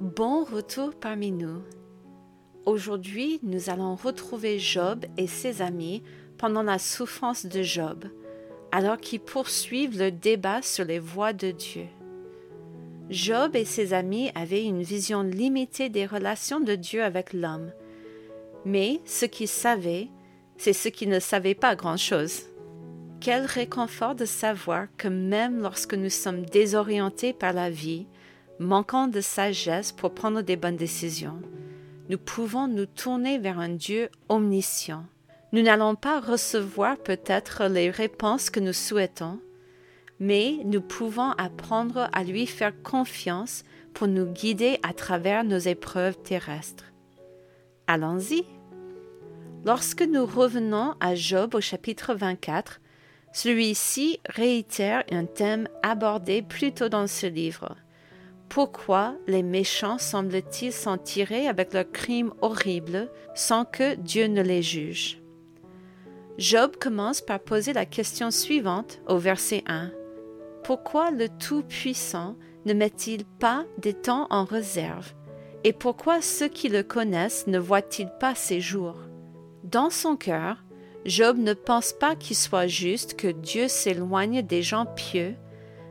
Bon retour parmi nous. Aujourd'hui, nous allons retrouver Job et ses amis pendant la souffrance de Job, alors qu'ils poursuivent le débat sur les voies de Dieu. Job et ses amis avaient une vision limitée des relations de Dieu avec l'homme, mais ce qu'ils savaient, c'est ce qu'ils ne savaient pas grand-chose. Quel réconfort de savoir que même lorsque nous sommes désorientés par la vie, manquant de sagesse pour prendre des bonnes décisions, nous pouvons nous tourner vers un Dieu omniscient. Nous n'allons pas recevoir peut-être les réponses que nous souhaitons, mais nous pouvons apprendre à lui faire confiance pour nous guider à travers nos épreuves terrestres. Allons-y. Lorsque nous revenons à Job au chapitre 24, celui-ci réitère un thème abordé plus tôt dans ce livre. Pourquoi les méchants semblent-ils s'en tirer avec leurs crimes horribles sans que Dieu ne les juge? Job commence par poser la question suivante au verset 1. Pourquoi le Tout-Puissant ne met-il pas des temps en réserve? Et pourquoi ceux qui le connaissent ne voient-ils pas ses jours? Dans son cœur, Job ne pense pas qu'il soit juste que Dieu s'éloigne des gens pieux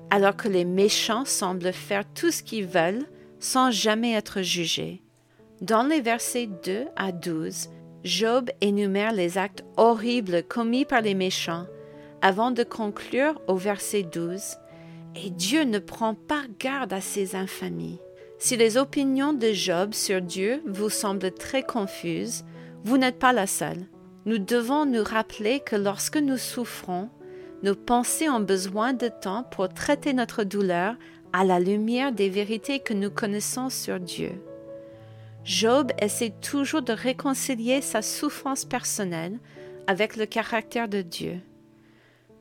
alors que les méchants semblent faire tout ce qu'ils veulent sans jamais être jugés. Dans les versets 2 à 12, Job énumère les actes horribles commis par les méchants avant de conclure au verset 12 Et Dieu ne prend pas garde à ces infamies. Si les opinions de Job sur Dieu vous semblent très confuses, vous n'êtes pas la seule. Nous devons nous rappeler que lorsque nous souffrons, nos pensées ont besoin de temps pour traiter notre douleur à la lumière des vérités que nous connaissons sur Dieu. Job essaie toujours de réconcilier sa souffrance personnelle avec le caractère de Dieu.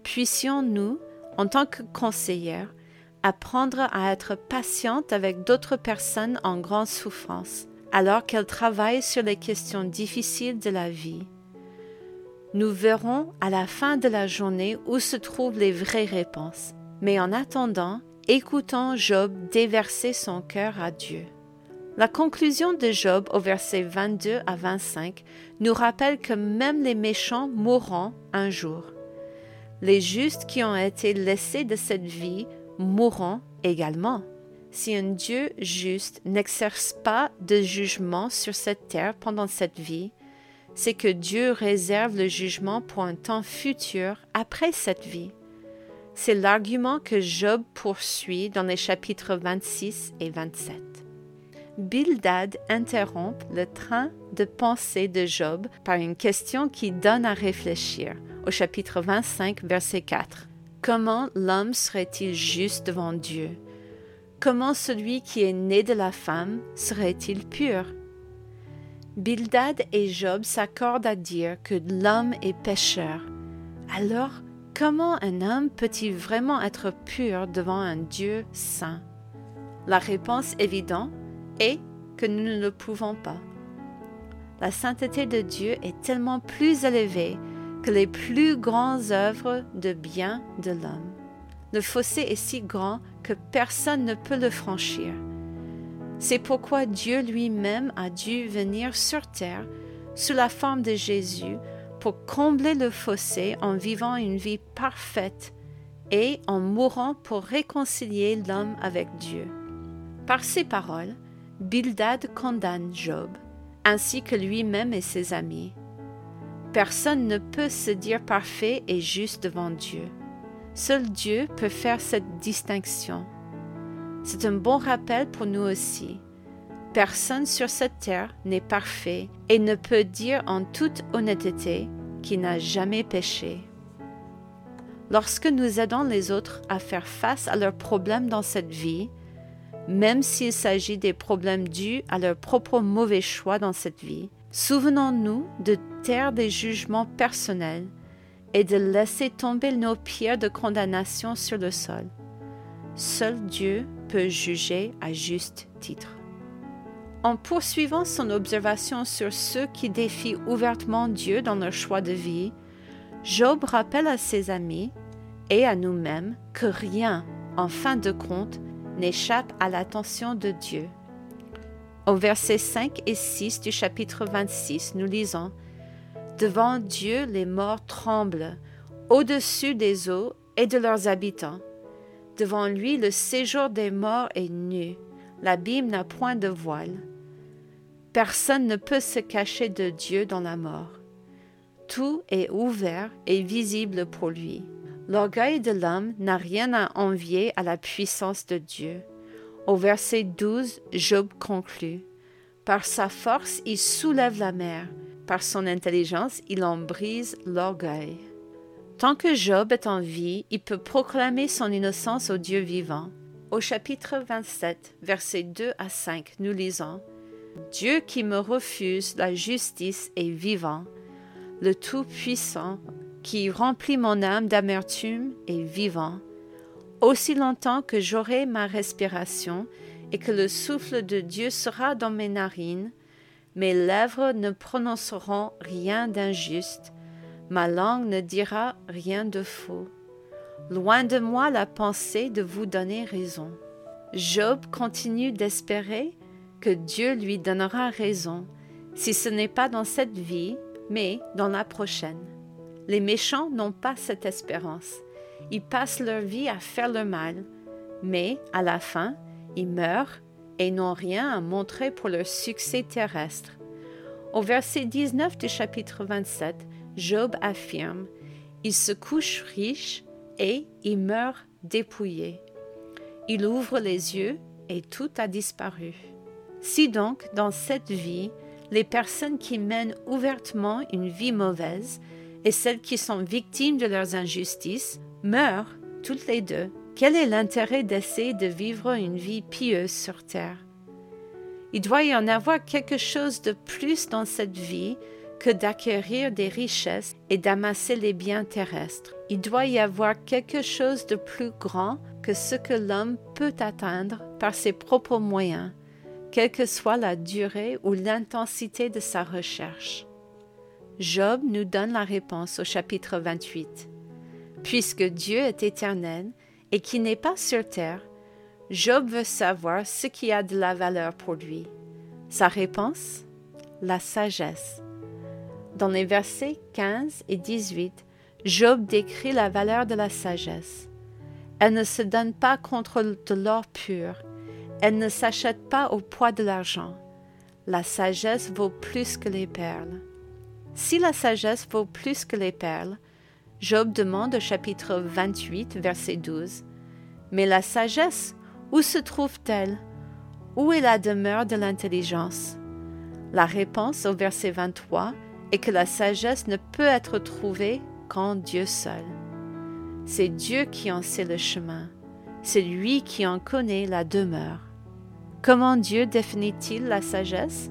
Puissions-nous, en tant que conseillères, apprendre à être patientes avec d'autres personnes en grande souffrance, alors qu'elles travaillent sur les questions difficiles de la vie? Nous verrons à la fin de la journée où se trouvent les vraies réponses. Mais en attendant, écoutons Job déverser son cœur à Dieu. La conclusion de Job au verset 22 à 25 nous rappelle que même les méchants mourront un jour. Les justes qui ont été laissés de cette vie mourront également. Si un Dieu juste n'exerce pas de jugement sur cette terre pendant cette vie, c'est que Dieu réserve le jugement pour un temps futur après cette vie. C'est l'argument que Job poursuit dans les chapitres 26 et 27. Bildad interrompt le train de pensée de Job par une question qui donne à réfléchir au chapitre 25, verset 4. Comment l'homme serait-il juste devant Dieu? Comment celui qui est né de la femme serait-il pur? Bildad et Job s'accordent à dire que l'homme est pécheur. Alors, comment un homme peut-il vraiment être pur devant un Dieu saint? La réponse évidente est que nous ne le pouvons pas. La sainteté de Dieu est tellement plus élevée que les plus grandes œuvres de bien de l'homme. Le fossé est si grand que personne ne peut le franchir. C'est pourquoi Dieu lui-même a dû venir sur terre sous la forme de Jésus pour combler le fossé en vivant une vie parfaite et en mourant pour réconcilier l'homme avec Dieu. Par ces paroles, Bildad condamne Job, ainsi que lui-même et ses amis. Personne ne peut se dire parfait et juste devant Dieu. Seul Dieu peut faire cette distinction. C'est un bon rappel pour nous aussi. Personne sur cette terre n'est parfait et ne peut dire en toute honnêteté qu'il n'a jamais péché. Lorsque nous aidons les autres à faire face à leurs problèmes dans cette vie, même s'il s'agit des problèmes dus à leurs propres mauvais choix dans cette vie, souvenons-nous de taire des jugements personnels et de laisser tomber nos pierres de condamnation sur le sol. Seul Dieu peut juger à juste titre. En poursuivant son observation sur ceux qui défient ouvertement Dieu dans leur choix de vie, Job rappelle à ses amis et à nous-mêmes que rien, en fin de compte, n'échappe à l'attention de Dieu. Au verset 5 et 6 du chapitre 26, nous lisons Devant Dieu, les morts tremblent, au-dessus des eaux et de leurs habitants. Devant lui, le séjour des morts est nu, l'abîme n'a point de voile. Personne ne peut se cacher de Dieu dans la mort. Tout est ouvert et visible pour lui. L'orgueil de l'homme n'a rien à envier à la puissance de Dieu. Au verset 12, Job conclut Par sa force, il soulève la mer, par son intelligence, il en brise l'orgueil. Tant que Job est en vie, il peut proclamer son innocence au Dieu vivant. Au chapitre 27, versets 2 à 5, nous lisons Dieu qui me refuse la justice est vivant, le Tout-Puissant qui remplit mon âme d'amertume est vivant. Aussi longtemps que j'aurai ma respiration et que le souffle de Dieu sera dans mes narines, mes lèvres ne prononceront rien d'injuste, ma langue ne dira rien de faux. Loin de moi la pensée de vous donner raison. Job continue d'espérer que Dieu lui donnera raison, si ce n'est pas dans cette vie, mais dans la prochaine. Les méchants n'ont pas cette espérance. Ils passent leur vie à faire le mal, mais à la fin, ils meurent et n'ont rien à montrer pour leur succès terrestre. Au verset 19 du chapitre 27, Job affirme Il se couche riche et il meurt dépouillé. Il ouvre les yeux et tout a disparu. Si donc, dans cette vie, les personnes qui mènent ouvertement une vie mauvaise et celles qui sont victimes de leurs injustices meurent toutes les deux, quel est l'intérêt d'essayer de vivre une vie pieuse sur terre? Il doit y en avoir quelque chose de plus dans cette vie que d'acquérir des richesses et d'amasser les biens terrestres. Il doit y avoir quelque chose de plus grand que ce que l'homme peut atteindre par ses propres moyens, quelle que soit la durée ou l'intensité de sa recherche. Job nous donne la réponse au chapitre 28. Puisque Dieu est éternel et qui n'est pas sur terre, Job veut savoir ce qui a de la valeur pour lui. Sa réponse? La sagesse. Dans les versets 15 et 18, Job décrit la valeur de la sagesse. Elle ne se donne pas contre de l'or pur, elle ne s'achète pas au poids de l'argent. La sagesse vaut plus que les perles. Si la sagesse vaut plus que les perles, Job demande au chapitre 28, verset 12, Mais la sagesse, où se trouve-t-elle? Où est la demeure de l'intelligence? La réponse au verset 23 est que la sagesse ne peut être trouvée qu'en Dieu seul. C'est Dieu qui en sait le chemin, c'est lui qui en connaît la demeure. Comment Dieu définit-il la sagesse?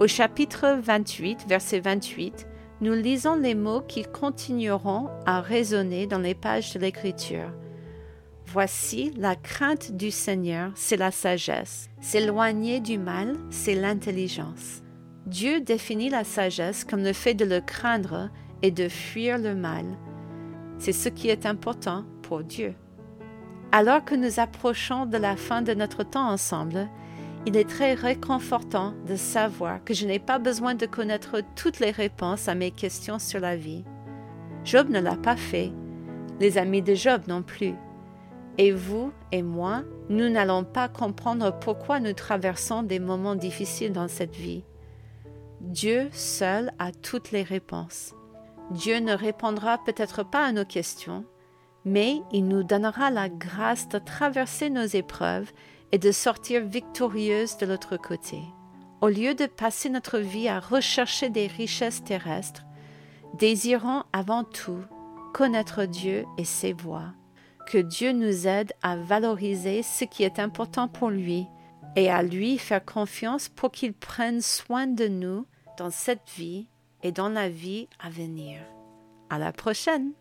Au chapitre 28, verset 28, nous lisons les mots qui continueront à résonner dans les pages de l'Écriture. Voici la crainte du Seigneur, c'est la sagesse. S'éloigner du mal, c'est l'intelligence. Dieu définit la sagesse comme le fait de le craindre et de fuir le mal. C'est ce qui est important pour Dieu. Alors que nous approchons de la fin de notre temps ensemble, il est très réconfortant de savoir que je n'ai pas besoin de connaître toutes les réponses à mes questions sur la vie. Job ne l'a pas fait, les amis de Job non plus. Et vous et moi, nous n'allons pas comprendre pourquoi nous traversons des moments difficiles dans cette vie. Dieu seul a toutes les réponses. Dieu ne répondra peut-être pas à nos questions, mais il nous donnera la grâce de traverser nos épreuves et de sortir victorieuse de l'autre côté. Au lieu de passer notre vie à rechercher des richesses terrestres, désirons avant tout connaître Dieu et ses voies. Que Dieu nous aide à valoriser ce qui est important pour lui et à lui faire confiance pour qu'il prenne soin de nous dans cette vie et dans la vie à venir. À la prochaine!